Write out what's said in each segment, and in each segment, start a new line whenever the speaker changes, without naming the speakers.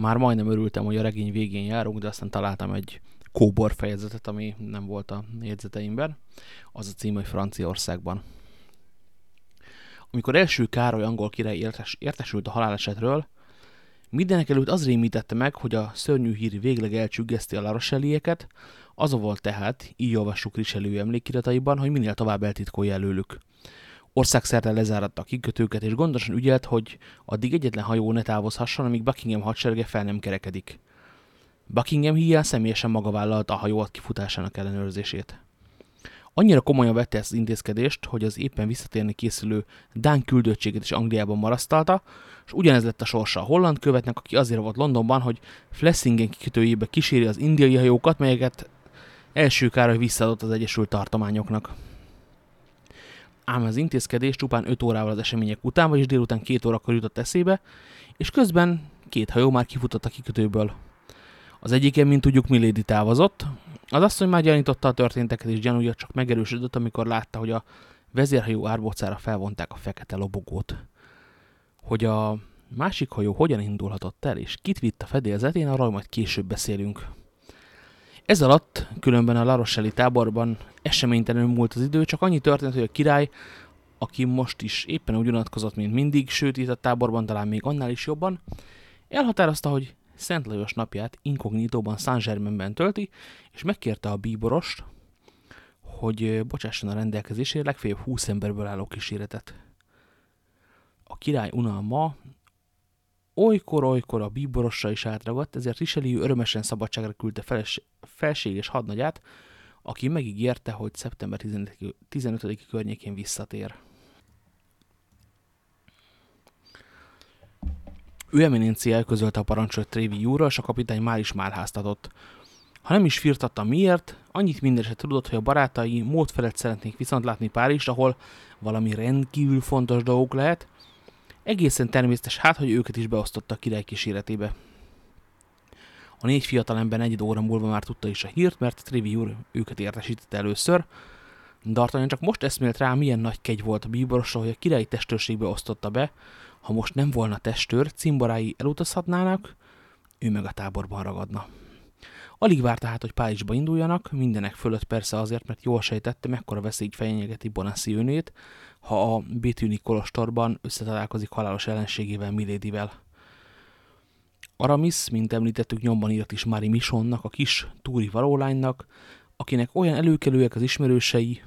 Már majdnem örültem, hogy a regény végén járunk, de aztán találtam egy kóbor fejezetet, ami nem volt a jegyzeteimben. Az a cím, hogy Franciaországban. Amikor első Károly angol király értes, értesült a halálesetről, mindenek előtt az rémítette meg, hogy a szörnyű hír végleg elcsüggeszti a laroselieket, az volt tehát, így olvassuk Richelieu emlékirataiban, hogy minél tovább eltitkolja előlük. Országszerte lezáratta a kikötőket, és gondosan ügyelt, hogy addig egyetlen hajó ne távozhasson, amíg Buckingham hadserege fel nem kerekedik. Buckingham hiány személyesen maga vállalta a hajó kifutásának ellenőrzését. Annyira komolyan vette ezt az intézkedést, hogy az éppen visszatérni készülő Dán küldöttséget is Angliában marasztalta, és ugyanez lett a sorsa a holland követnek, aki azért volt Londonban, hogy Flessingen kikötőjébe kíséri az indiai hajókat, melyeket első Károly visszaadott az Egyesült Tartományoknak. Ám az intézkedés csupán 5 órával az események után, vagyis délután 2 órakor jutott eszébe, és közben két hajó már kifutott a kikötőből. Az egyiken, mint tudjuk, Milady távozott. Az asszony már gyanította a történteket, és gyanúja csak megerősödött, amikor látta, hogy a vezérhajó árbocára felvonták a fekete lobogót. Hogy a másik hajó hogyan indulhatott el, és kit vitt a fedélzetén, arról majd később beszélünk. Ez alatt különben a Larosseli táborban eseménytelenül múlt az idő, csak annyi történt, hogy a király, aki most is éppen úgy unatkozott, mint mindig, sőt itt a táborban talán még annál is jobban, elhatározta, hogy Szent Lajos napját inkognitóban Saint-Germainben tölti, és megkérte a bíborost, hogy bocsásson a rendelkezésére legfeljebb 20 emberből álló kíséretet. A király unalma olykor-olykor a bíborosra is átragadt, ezért Richelieu örömesen szabadságra küldte feles, felséges hadnagyát, aki megígérte, hogy szeptember 15. környékén visszatér. Ő eminencia elközölte a parancsot Trévi Júra, és a kapitány már is málháztatott. Ha nem is firtatta miért, annyit mindeneset tudott, hogy a barátai mód felett szeretnék viszont látni Párizs, ahol valami rendkívül fontos dolgok lehet, egészen természetes hát, hogy őket is beosztotta a király kíséretébe. A négy fiatalember egy óra múlva már tudta is a hírt, mert Trévi úr őket értesítette először. D'Artagnan csak most eszmélt rá, milyen nagy kegy volt a bíborosra, hogy a királyi testőrségbe osztotta be, ha most nem volna testőr, cimborái elutazhatnának, ő meg a táborban ragadna. Alig várta hát, hogy Párizsba induljanak, mindenek fölött persze azért, mert jól sejtette, mekkora veszély fenyegeti Bonassi önét, ha a Bétűni kolostorban összetalálkozik halálos ellenségével Milédivel. Aramis, mint említettük, nyomban írt is Mári Misonnak, a kis túri valólánynak, akinek olyan előkelőek az ismerősei,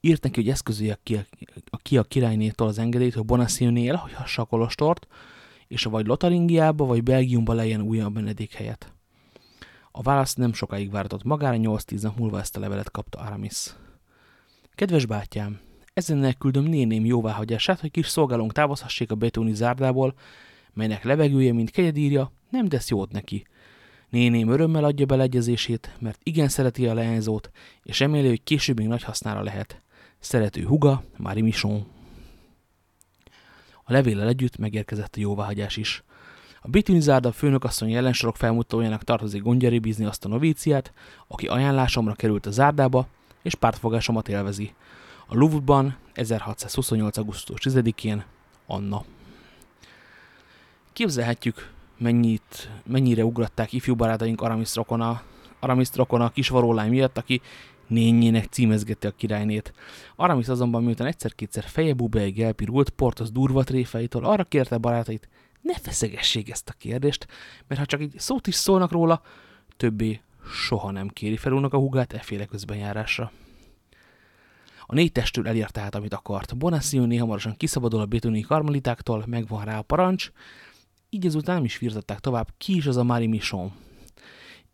írt neki, hogy eszközölje ki a, ki a királynétól az engedélyt, hogy Bonacieux elhagyhassa a kolostort, és a vagy Lotaringiába, vagy Belgiumba lejjen újabb menedék helyet. A válasz nem sokáig vártott magára, 8-10 nap múlva ezt a levelet kapta Aramis. Kedves bátyám, ezen küldöm néném jóváhagyását, hogy kis szolgálónk távozhassék a betoni zárdából, melynek levegője, mint kegyedírja, nem tesz jót neki. Néném örömmel adja beleegyezését, mert igen szereti a leányzót, és reméli, hogy később még nagy hasznára lehet. Szerető huga, Mári Michon. A levéllel együtt megérkezett a jóváhagyás is. A Bitunizárda főnökasszony ellensorok felmutatójának tartozik gondjari bízni azt a novíciát, aki ajánlásomra került a zárdába, és pártfogásomat élvezi. A Louvre-ban 1628. augusztus 10-én Anna. Képzelhetjük, mennyit, mennyire ugratták ifjú barátaink Aramis Rokona, Aramis Rokona kis varólány miatt, aki nényének címezgette a királynét. Aramis azonban miután egyszer-kétszer feje bubáig elpirult, Portos durva tréfeitől arra kérte barátait, ne feszegessék ezt a kérdést, mert ha csak egy szót is szólnak róla, többé soha nem kéri fel a hugát efféle közbenjárásra. A négy testől elérte hát, amit akart. Bonacioni hamarosan kiszabadul a bétoni karmelitáktól, megvan rá a parancs, így ezután nem is firtatták tovább, ki is az a Marie Michon.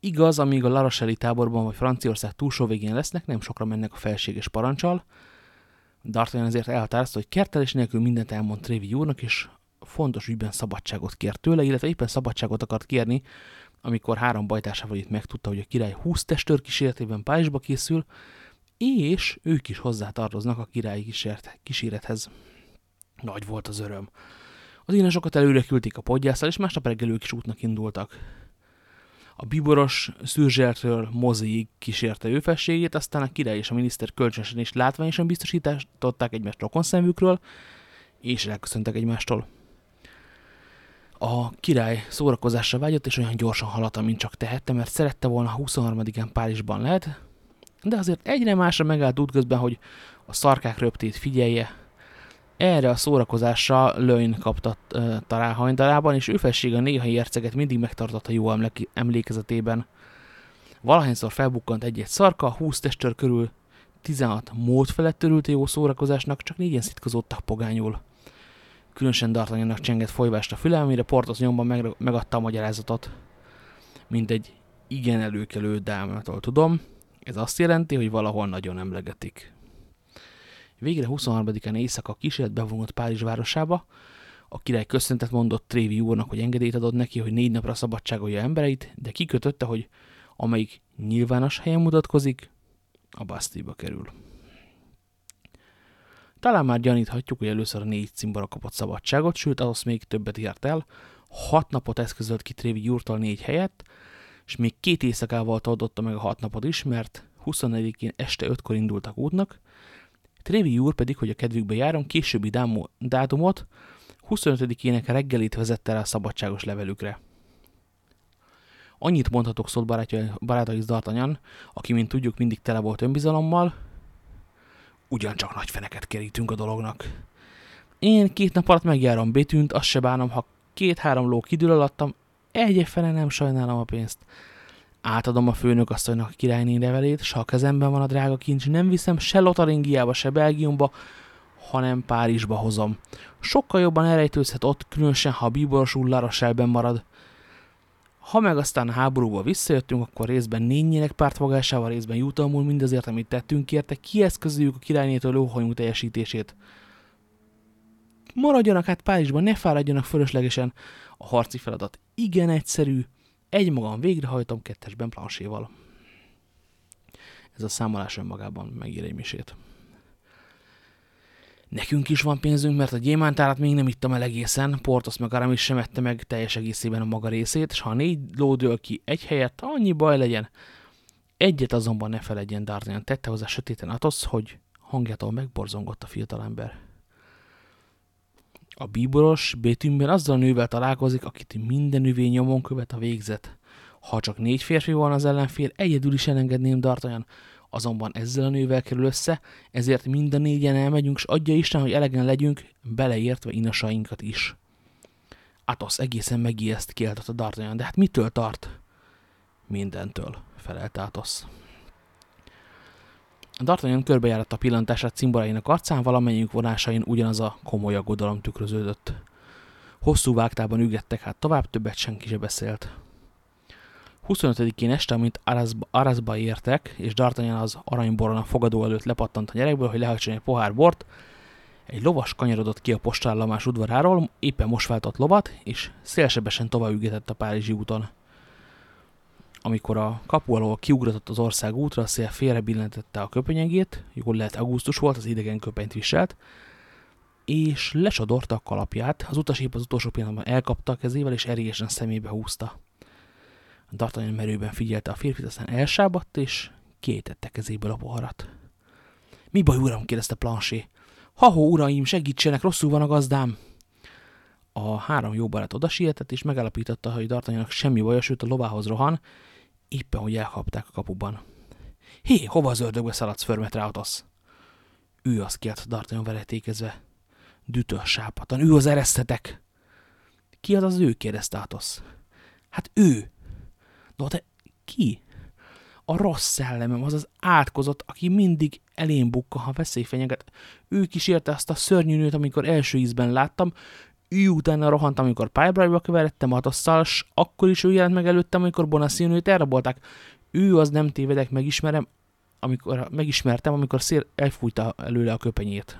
Igaz, amíg a Laroseli táborban vagy Franciaország túlsó végén lesznek, nem sokra mennek a felséges parancsal. D'Artagnan ezért elhatározta, hogy kertelés nélkül mindent elmond Trévi úrnak, és fontos ügyben szabadságot kért tőle, illetve éppen szabadságot akart kérni, amikor három bajtársával itt megtudta, hogy a király 20 testőr kíséretében Párizsba készül, és ők is hozzátartoznak a királyi kísért, kísérethez. Nagy volt az öröm. Az ínasokat előre küldték a podgyászal, és másnap reggel ők is útnak indultak. A biboros szürzsertől mozéig kísérte ő fességét, aztán a király és a miniszter kölcsönösen és látványosan biztosították egymást szemükről, és elköszöntek egymástól. A király szórakozásra vágyott, és olyan gyorsan haladta, mint csak tehette, mert szerette volna 23-án Párizsban lehet, de azért egyre másra megállt útközben, hogy a szarkák röptét figyelje. Erre a szórakozásra Löjn kapta találhajndalában, és ő a néha érceget mindig megtartotta jó emlékezetében. Valahányszor felbukkant egy-egy szarka, 20 testőr körül, 16 mód felett törült jó szórakozásnak, csak négyen szitkozódtak pogányul. Különösen D'Artagnannak csengett folyvást a füle, amire Portos nyomban meg, megadta a magyarázatot. Mint egy igen előkelő dámától tudom, ez azt jelenti, hogy valahol nagyon emlegetik. Végre 23-án éjszaka kísérlet bevonult Párizs városába, a király köszöntet mondott Trévi úrnak, hogy engedélyt adott neki, hogy négy napra szabadságolja embereit, de kikötötte, hogy amelyik nyilvános helyen mutatkozik, a Bastille-ba kerül. Talán már gyaníthatjuk, hogy először a négy cimbora kapott szabadságot, sőt, ahhoz még többet ért el. Hat napot eszközölt ki Trévi Gyurtal négy helyett, és még két éjszakával adotta meg a hat napot is, mert 24-én este 5-kor indultak útnak, Trévi úr pedig, hogy a kedvükbe járon, későbbi dátumot 25-ének reggelét vezette rá a szabadságos levelükre. Annyit mondhatok szólt barátja, barátai D'Artagnan, aki, mint tudjuk, mindig tele volt önbizalommal, ugyancsak nagy feneket kerítünk a dolognak. Én két nap alatt megjárom Bétűnt, azt se bánom, ha két-három ló kidül alattam, egy fene nem sajnálom a pénzt. Átadom a főnök asszonynak a királyné levelét, s ha a kezemben van a drága kincs, nem viszem se Lotaringiába, se Belgiumba, hanem Párizsba hozom. Sokkal jobban elrejtőzhet ott, különösen ha a bíboros ullára marad. Ha meg aztán a háborúból visszajöttünk, akkor részben nényének pártfogásával, részben jutalmul mindazért, amit tettünk érte, kieszközüljük a királynétől lóhajunk teljesítését. Maradjanak hát Párizsban, ne fáradjanak fölöslegesen. A harci feladat igen egyszerű, egy magam végrehajtom kettesben planséval. Ez a számolás önmagában megír egy misét. Nekünk is van pénzünk, mert a gyémántárat még nem ittam el egészen, Portos meg Aramis sem ette meg teljes egészében a maga részét, és ha négy lódől ki egy helyet, annyi baj legyen. Egyet azonban ne feledjen D'Artagnan tette hozzá sötéten Atos, hogy hangjától megborzongott a fiatalember. A bíboros Bétűnben azzal a nővel találkozik, akit minden nővény nyomon követ a végzet. Ha csak négy férfi van az ellenfél, egyedül is elengedném D'Artagnan, azonban ezzel a nővel kerül össze, ezért mind a négyen elmegyünk, s adja Isten, hogy elegen legyünk, beleértve inasainkat is. Atos egészen megijeszt kiáltott a D'Artagnan, de hát mitől tart? Mindentől, felelte Atos. D'Artagnan körbejáratta pillantását cimborainak arcán, valamennyiünk vonásain ugyanaz a komoly aggodalom tükröződött. Hosszú vágtában ügettek hát tovább, többet senki se beszélt. 25-én este, amint Araszba, Araszba értek, és D'Artagnan az aranyboron fogadó előtt lepattant a gyerekből, hogy lehajtson egy pohár bort, egy lovas kanyarodott ki a postállomás udvaráról, éppen most váltott lovat, és szélsebesen tovább ügetett a Párizsi úton. Amikor a kapu alól kiugratott az ország útra, a szél félre billentette a köpenyegét, jól lehet augusztus volt, az idegen köpenyt viselt, és lesodorta a kalapját, az utasép az utolsó pillanatban elkapta a kezével, és erélyesen szemébe húzta. D'Artagnan merőben figyelte a férfit, aztán elsábadt, és kiejtette kezéből a poharat. Mi baj, uram? kérdezte Planchet. Ha-ho, uraim, segítsenek, rosszul van a gazdám. A három jó barát oda sietett, és megállapította, hogy D'Artagnannak semmi baja, sőt a lovához rohan, éppen, hogy elkapták a kapuban. Hé, hova az ördögbe szaladsz, förmet rá Atosz? Ő az kiadt D'Artagnan veretékezve. Dütöl sápatan, ő az eresztetek! Ki az az ő? kérdezte Atosz. Hát ő! No, de ki? A rossz szellemem, az az átkozott, aki mindig elén bukka, ha veszély fenyeget. Ő kísérte azt a szörnyű nőt, amikor első ízben láttam, ő utána rohant, amikor Piebrájba keveredtem Atosszal, s akkor is ő jelent meg előttem, amikor Bonassi nőt elrabolták. Ő az nem tévedek, megismerem, amikor, megismertem, amikor szél elfújta előle a köpenyét.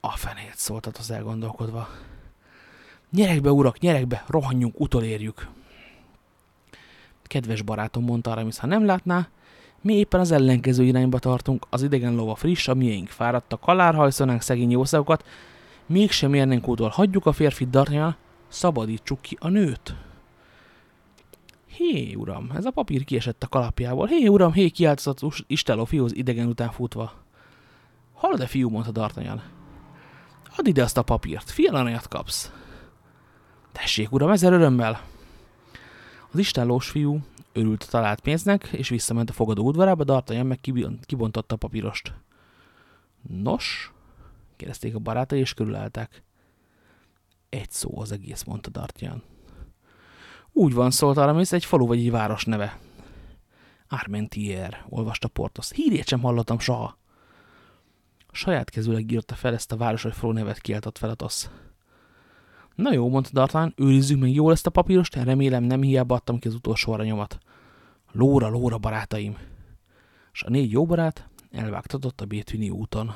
A fenét szóltat az elgondolkodva. Nyerek be, urak, nyerek be, rohanjunk, utolérjük. Kedves barátom, mondta Aramis, ha nem látná, mi éppen az ellenkező irányba tartunk, az idegen lova friss, a miénk fáradtak, kalárhajszonánk szegény jószágokat, mégsem érnénk útól, hagyjuk a férfit darnyal, szabadítsuk ki a nőt. Hé, uram, ez a papír kiesett a kalapjából. Hé, uram, hé, kiáltozott Isteló fiúz idegen után futva. Hallod-e, fiú, mondta D'Artagnan. Add ide azt a papírt, fél aranyat kapsz. Tessék, uram, ezer örömmel! Az istállós fiú örült a talált pénznek, és visszament a fogadó udvarába, D'Artagnan meg kibontotta a papírost. Nos? Kérdezték a barátai, és körülállták. Egy szó az egész, mondta D'Artagnan. Úgy van, szólt Aramis, egy falu vagy egy város neve. Armentier, olvasta Portos. Hírét sem hallottam soha. Saját kezűleg írta fel ezt a város vagy falu nevet kiáltott fel a tosz. Na jó, mondta Dartán, őrizzük meg jól ezt a papírost, remélem nem hiába adtam ki az utolsó aranyomat. Lóra, lóra, barátaim! És a négy jó barát elvágtatott a Bétűni úton.